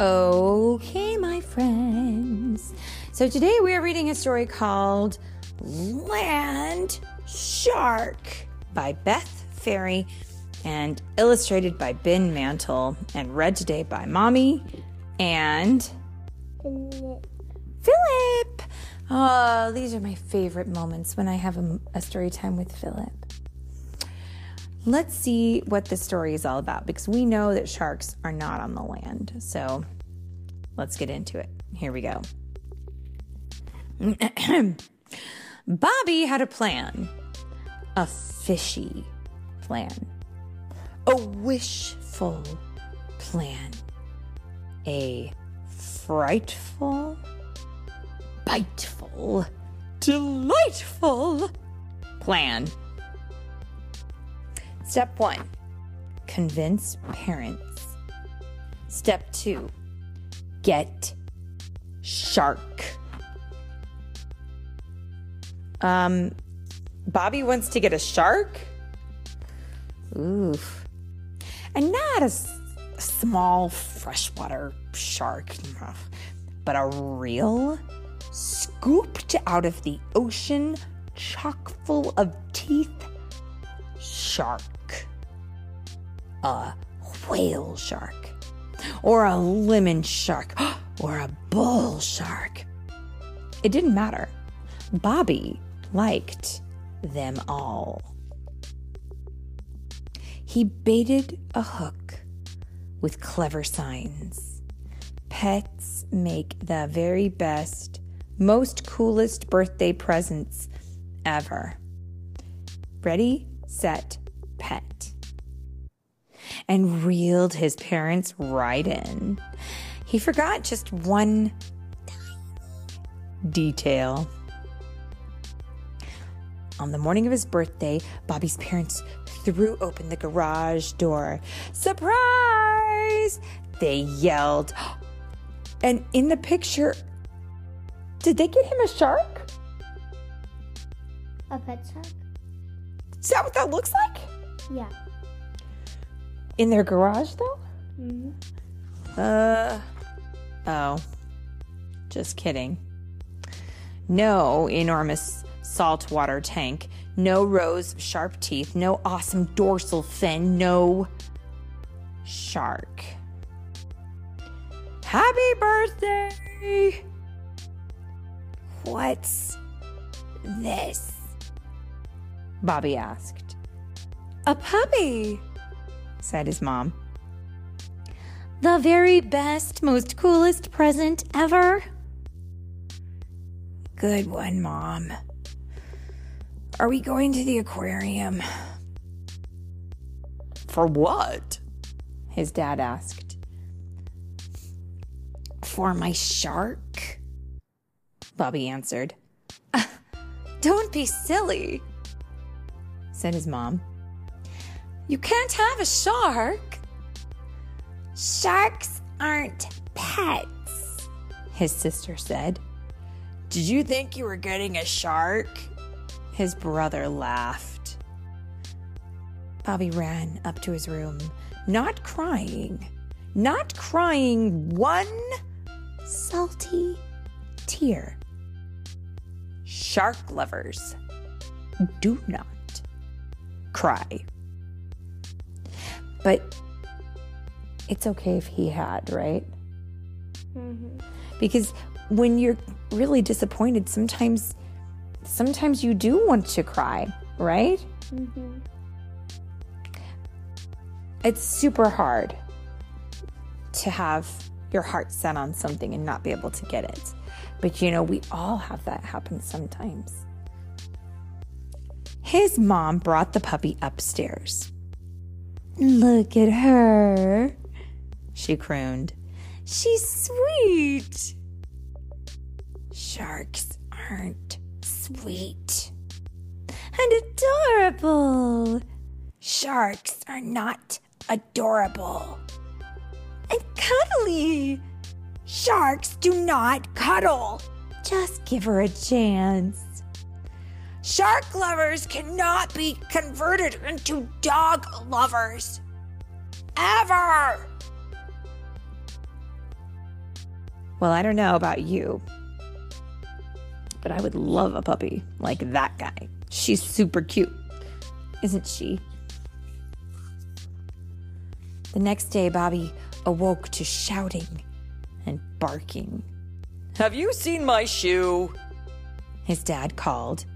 Okay, my friends. So today we are reading a story called Land Shark by Beth Ferry and illustrated by Ben Mantle and read today by Mommy and Philip. Oh, these are my favorite moments when I have a, a story time with Philip. Let's see what the story is all about because we know that sharks are not on the land. So let's get into it. Here we go. Bobby had a plan, a fishy plan, a wishful plan, a frightful, biteful, delightful plan. Step one convince parents. Step two get shark. Um, Bobby wants to get a shark? Oof. And not a, s- small freshwater shark, but a real, scooped out of the ocean, chock full of teeth shark. A whale shark. Or a lemon shark. Or a bull shark. It didn't matter. Bobby liked them all. He baited a hook with clever signs. Pets make the very best, most coolest birthday presents ever. Ready, set, pet. And reeled his parents right in. He forgot just one detail. On the morning of his birthday, Bobby's parents threw open the garage door. Surprise! They yelled. And in the picture, did they get him a shark? A pet shark? Is that what that looks like? Yeah. In their garage, though? hmm Uh, oh. Just kidding. No enormous saltwater tank, no rows of sharp teeth, no awesome dorsal fin, no shark. Happy birthday! What's this? Bobby asked. A puppy, said his mom. The very best, most coolest present ever. Good one, Mom. Are we going to the aquarium? For what? His dad asked. For my shark, Bobby answered. Don't be silly, said his mom. You can't have a shark. Sharks aren't pets, his sister said. Did you think you were getting a shark? His brother laughed. Bobby ran up to his room, not crying, not crying one salty tear. Shark lovers do not cry. But it's okay if he had, right? hmm Because when you're really disappointed, sometimes sometimes you do want to cry, right? hmm It's super hard to have your heart set on something and not be able to get it. But you know, we all have that happen sometimes. His mom brought the puppy upstairs. Look at her, she crooned. She's sweet. Sharks aren't sweet and adorable. Sharks are not adorable and cuddly. Sharks do not cuddle. Just give her a chance. Shark lovers cannot be converted into dog lovers. Ever. Well, I don't know about you, but I would love a puppy like that guy. She's super cute, isn't she? The next day, Bobby awoke to shouting and barking. Have you seen my shoe? His dad called.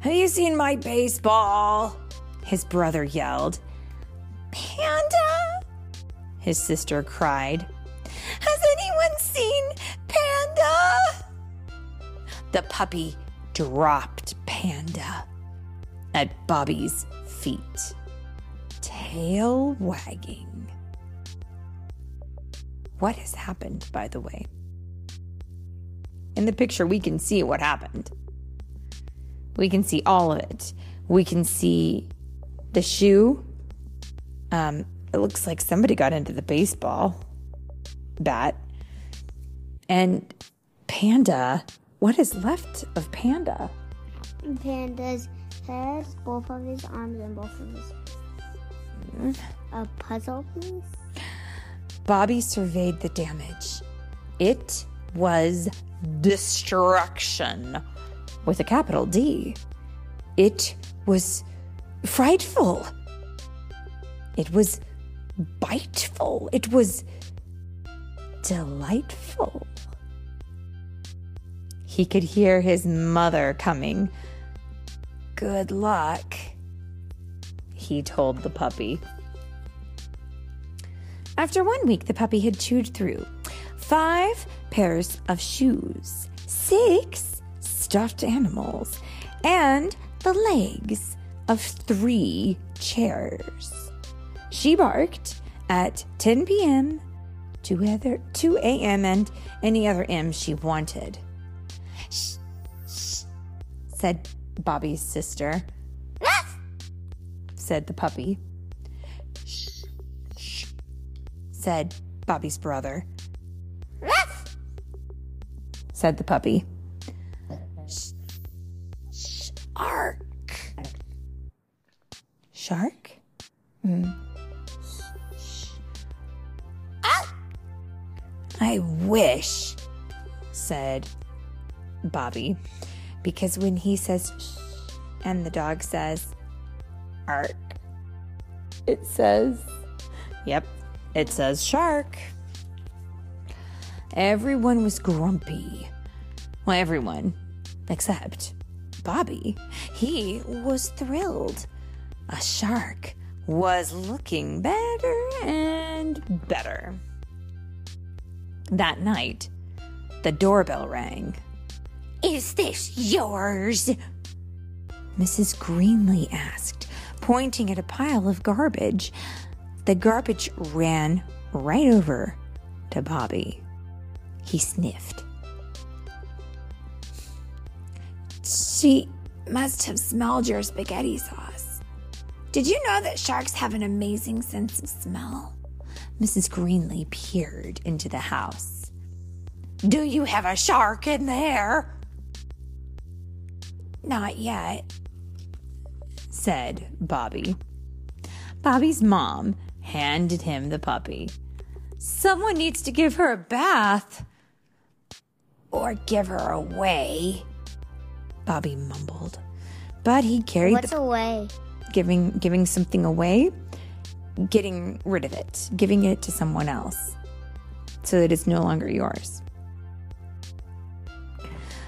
Have you seen my baseball? His brother yelled. Panda? His sister cried. Has anyone seen Panda? The puppy dropped Panda at Bobby's feet, tail wagging. What has happened, by the way? In the picture, we can see what happened. We can see all of it. We can see the shoe. Um, it looks like somebody got into the baseball bat. And Panda, what is left of Panda? Panda's head, both of his arms, and both of his a puzzle piece. Bobby surveyed the damage. It was destruction with a capital D. It was frightful. It was biteful. It was delightful. He could hear his mother coming. Good luck, he told the puppy. After one week, the puppy had chewed through five pairs of shoes, six stuffed animals, and the legs of three chairs. She barked at 10 p.m., 2, other, 2 a.m., and any other M she wanted. Shh, shh, said Bobby's sister. said the puppy. Shh, shh, said Bobby's brother. said the puppy. Shark? Hmm. I wish, said Bobby, because when he says shh and the dog says ark, it says, yep, it says shark. Everyone was grumpy. Well, everyone except Bobby. He was thrilled. A shark was looking better and better. That night, the doorbell rang. Is this yours? Mrs. Greenlee asked, pointing at a pile of garbage. The garbage ran right over to Bobby. He sniffed. She must have smelled your spaghetti sauce. Did you know that sharks have an amazing sense of smell? Mrs. Greenlee peered into the house. Do you have a shark in there? Not yet, said Bobby. Bobby's mom handed him the puppy. Someone needs to give her a bath. Or give her away, Bobby mumbled. But he carried What's the away? Giving giving something away, getting rid of it, giving it to someone else so that it's no longer yours.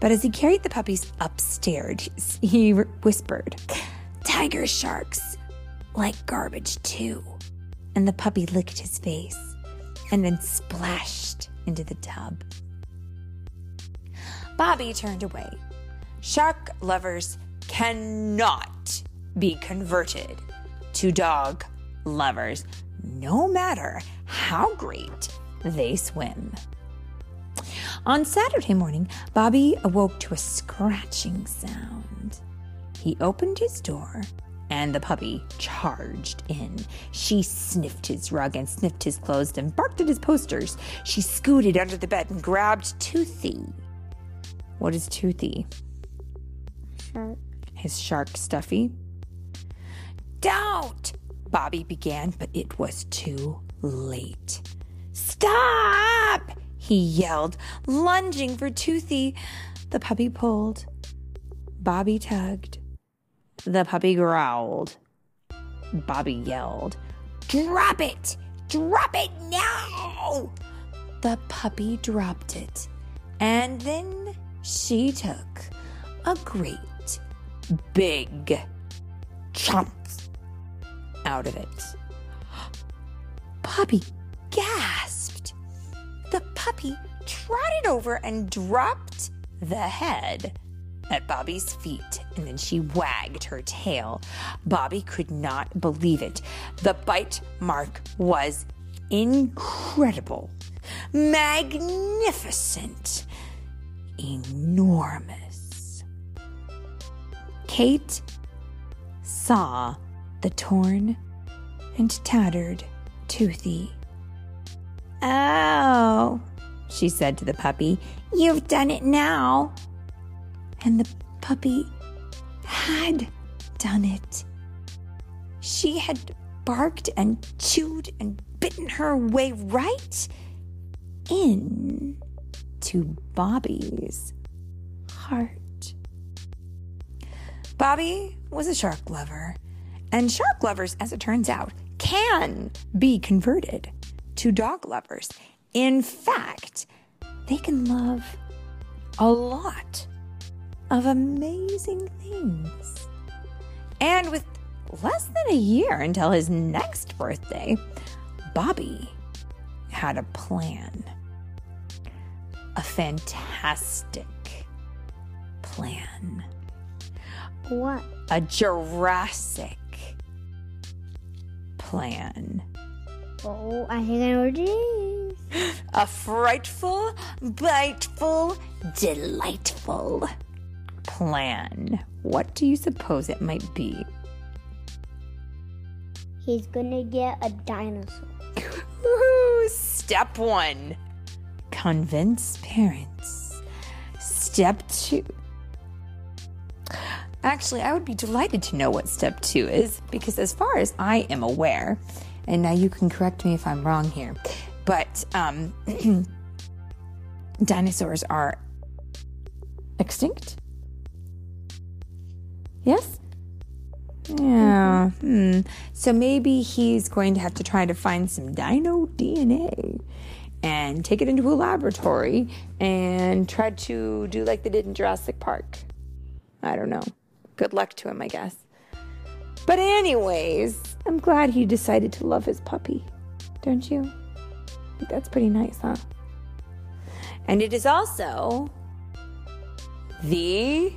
But as he carried the puppies upstairs, he whispered, Tiger sharks like garbage too. And the puppy licked his face and then splashed into the tub. Bobby turned away. Shark lovers cannot be converted to dog lovers, no matter how great they swim. On Saturday morning, Bobby awoke to a scratching sound. He opened his door and the puppy charged in. She sniffed his rug and sniffed his clothes and barked at his posters. She scooted under the bed and grabbed Toothy. What is Toothy? Shark. His shark stuffy. Don't! Bobby began, but it was too late. Stop! he yelled, lunging for Toothy. The puppy pulled. Bobby tugged. The puppy growled. Bobby yelled, Drop it! Drop it now! The puppy dropped it, and then she took a great big chomp out of it. Bobby gasped. The puppy trotted over and dropped the head at Bobby's feet, and then she wagged her tail. Bobby could not believe it. The bite mark was incredible, magnificent, enormous. Kate saw the torn and tattered Toothy. Oh, she said to the puppy, you've done it now. And the puppy had done it. She had barked and chewed and bitten her way right in to Bobby's heart. Bobby was a shark lover, and shark lovers, as it turns out, can be converted to dog lovers. In fact, they can love a lot of amazing things. And with less than a year until his next birthday, Bobby had a plan. A fantastic plan. What? A Jurassic plan. Oh, I think I know what it is. A frightful, biteful, delightful plan. What do you suppose it might be? He's gonna get a dinosaur. Woo-hoo! Step one convince parents. Step two. Actually, I would be delighted to know what step two is because, as far as I am aware, and now you can correct me if I'm wrong here, but um, dinosaurs are extinct. Yes? Yeah. Hmm. So maybe he's going to have to try to find some dino DNA and take it into a laboratory and try to do like they did in Jurassic Park. I don't know. Good luck to him, I guess. But, anyways, I'm glad he decided to love his puppy. Don't you? That's pretty nice, huh? And it is also the